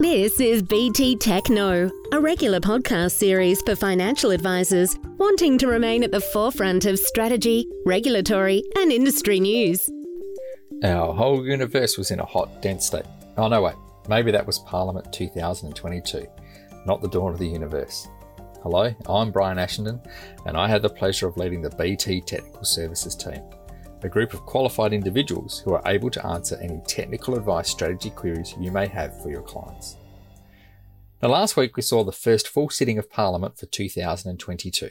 This is BT Tech Knows, a regular podcast series for financial advisors wanting to remain at the forefront of strategy, regulatory, and industry news. Our whole universe was in a hot, dense state. Oh, no, wait. Maybe that was Parliament 2022, not the dawn of the universe. Hello, I'm Bryan Ashenden, and I had the pleasure of leading the BT Technical Services team, a group of qualified individuals who are able to answer any technical advice strategy queries you may have for your clients. Now, last week we saw the first full sitting of Parliament for 2022,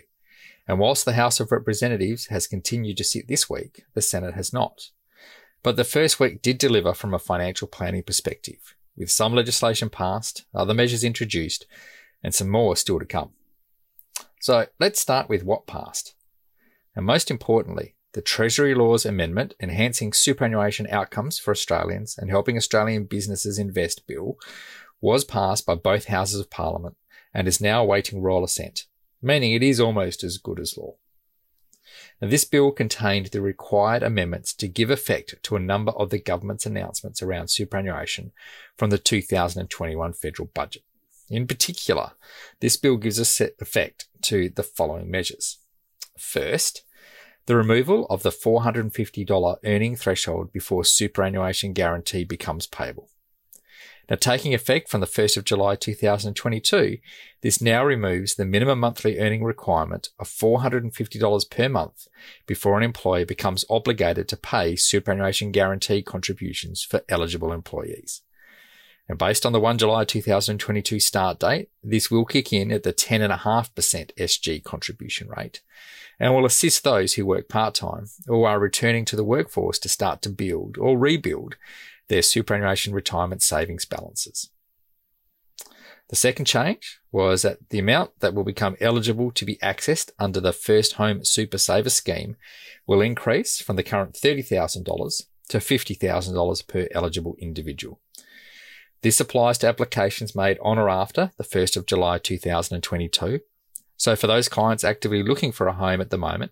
and whilst the House of Representatives has continued to sit this week, the Senate has not. But the first week did deliver from a financial planning perspective, with some legislation passed, other measures introduced, and some more still to come. So let's start with what passed. And most importantly, the Treasury Laws Amendment enhancing superannuation outcomes for Australians and helping Australian businesses invest bill was passed by both houses of parliament and is now awaiting royal assent, meaning it is almost as good as law. Now, this bill contained the required amendments to give effect to a number of the government's announcements around superannuation from the 2021 federal budget. In particular, this bill gives effect to the following measures. First, the removal of the $450 earning threshold before superannuation guarantee becomes payable. Now, taking effect from the 1st of July 2022, this now removes the minimum monthly earning requirement of $450 per month before an employer becomes obligated to pay superannuation guarantee contributions for eligible employees. And based on the 1 July 2022 start date, this will kick in at the 10.5% SG contribution rate and will assist those who work part time or are returning to the workforce to start to build or rebuild their superannuation retirement savings balances. The second change was that the amount that will become eligible to be accessed under the First Home Super Saver scheme will increase from the current $30,000 to $50,000 per eligible individual. This applies to applications made on or after the 1st of July 2022. So for those clients actively looking for a home at the moment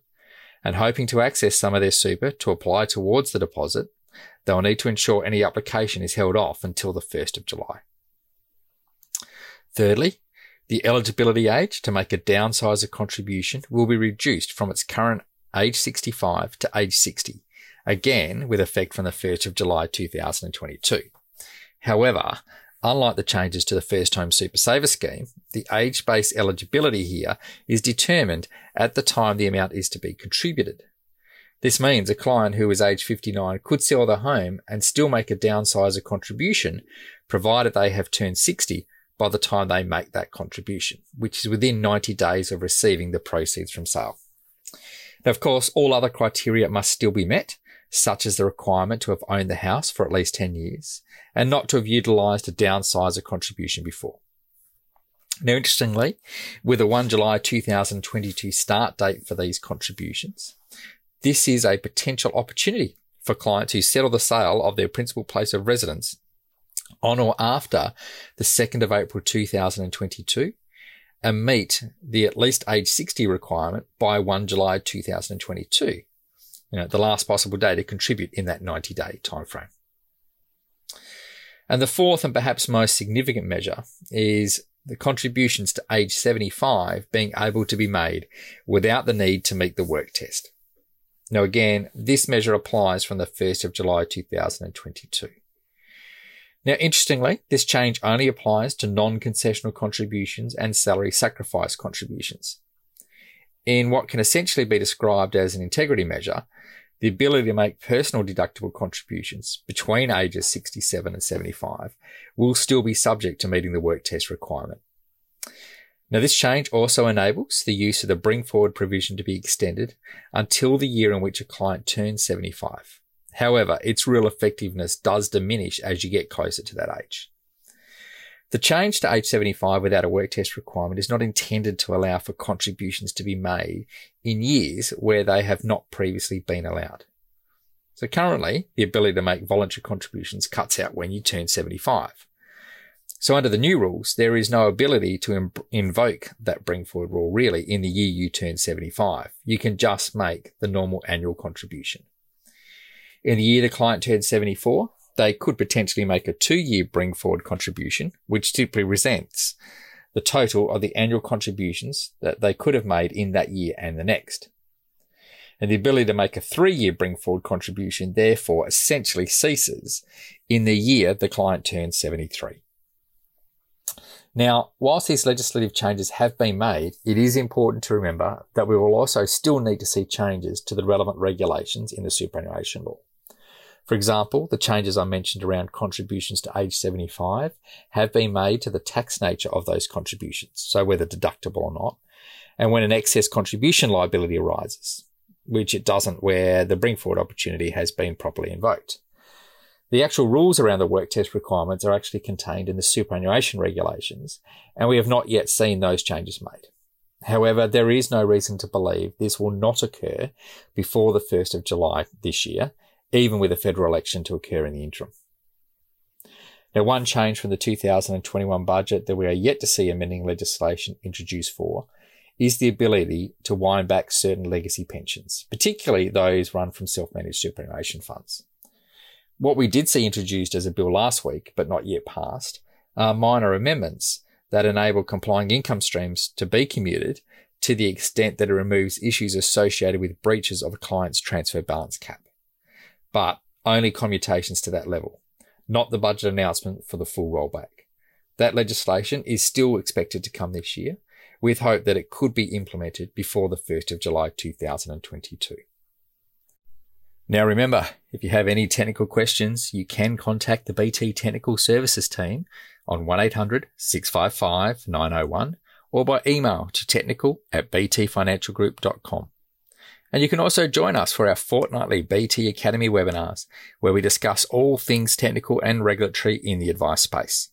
and hoping to access some of their super to apply towards the deposit, they'll need to ensure any application is held off until the 1st of July. Thirdly, the eligibility age to make a downsizer contribution will be reduced from its current age 65 to age 60, again with effect from the 1st of July 2022. However, unlike the changes to the First Home Super Saver scheme, the age-based eligibility here is determined at the time the amount is to be contributed. This means a client who is age 59 could sell their home and still make a downsizer contribution, provided they have turned 60 by the time they make that contribution, which is within 90 days of receiving the proceeds from sale. Now, of course, all other criteria must still be met, such as the requirement to have owned the house for at least 10 years and not to have utilised a downsizer contribution before. Now, interestingly, with a 1 July 2022 start date for these contributions, this is a potential opportunity for clients who settle the sale of their principal place of residence on or after the 2nd of April 2022 and meet the at least age 60 requirement by 1 July 2022 you know, the last possible day to contribute in that 90 day timeframe. And the fourth and perhaps most significant measure is the contributions to age 75 being able to be made without the need to meet the work test. Now again, this measure applies from the 1st of July 2022. Now, interestingly, this change only applies to non-concessional contributions and salary sacrifice contributions. In what can essentially be described as an integrity measure, the ability to make personal deductible contributions between ages 67 and 75 will still be subject to meeting the work test requirement. Now, this change also enables the use of the bring forward provision to be extended until the year in which a client turns 75. However, its real effectiveness does diminish as you get closer to that age. The change to age 75 without a work test requirement is not intended to allow for contributions to be made in years where they have not previously been allowed. So currently, the ability to make voluntary contributions cuts out when you turn 75. So under the new rules, there is no ability to Im- invoke that bring forward rule really in the year you turn 75. You can just make the normal annual contribution. In the year the client turns 74, they could potentially make a two year bring forward contribution, which typically resents the total of the annual contributions that they could have made in that year and the next. And the ability to make a three year bring forward contribution therefore essentially ceases in the year the client turns 73. Now, whilst these legislative changes have been made, it is important to remember that we will also still need to see changes to the relevant regulations in the superannuation law. For example, the changes I mentioned around contributions to age 75 have been made to the tax nature of those contributions, so whether deductible or not, and when an excess contribution liability arises, which it doesn't where the bring forward opportunity has been properly invoked. The actual rules around the work test requirements are actually contained in the superannuation regulations, and we have not yet seen those changes made. However, there is no reason to believe this will not occur before the 1st of July this year, even with a federal election to occur in the interim. Now, one change from the 2021 budget that we are yet to see amending legislation introduced for is the ability to wind back certain legacy pensions, particularly those run from self-managed superannuation funds. What we did see introduced as a bill last week, but not yet passed, are minor amendments that enable complying income streams to be commuted to the extent that it removes issues associated with breaches of a client's transfer balance cap but only commutations to that level, not the budget announcement for the full rollback. That legislation is still expected to come this year, with hope that it could be implemented before the 1st of July 2022. Now remember, if you have any technical questions, you can contact the BT Technical Services team on 1800 655 901 or by email to technical at btfinancialgroup.com. And you can also join us for our fortnightly BT Academy webinars, where we discuss all things technical and regulatory in the advice space.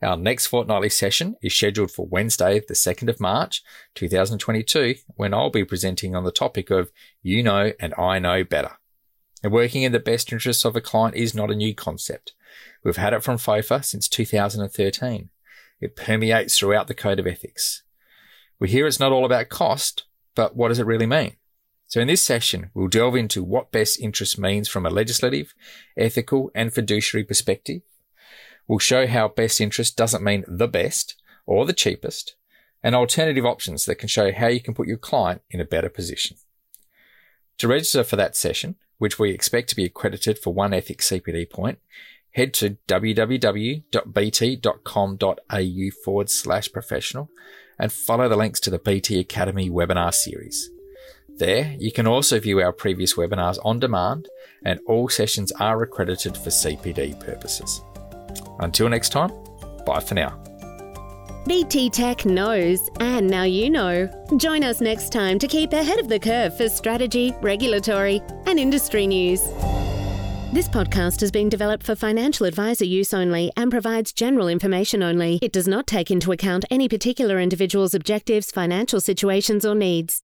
Our next fortnightly session is scheduled for Wednesday, the 2nd of March, 2022, when I'll be presenting on the topic of You Know and I Know Better. And working in the best interests of a client is not a new concept. We've had it from FOFA since 2013. It permeates throughout the Code of Ethics. We hear it's not all about cost, but what does it really mean? So in this session, we'll delve into what best interest means from a legislative, ethical, and fiduciary perspective. We'll show how best interest doesn't mean the best or the cheapest, and alternative options that can show how you can put your client in a better position. To register for that session, which we expect to be accredited for one ethics CPD point, head to www.bt.com.au forward slash professional and follow the links to the BT Academy webinar series. There, you can also view our previous webinars on demand, and all sessions are accredited for CPD purposes. Until next time, bye for now. BT Tech knows, and now you know. Join us next time to keep ahead of the curve for strategy, regulatory, and industry news. This podcast has been developed for financial advisor use only and provides general information only. It does not take into account any particular individual's objectives, financial situations, or needs.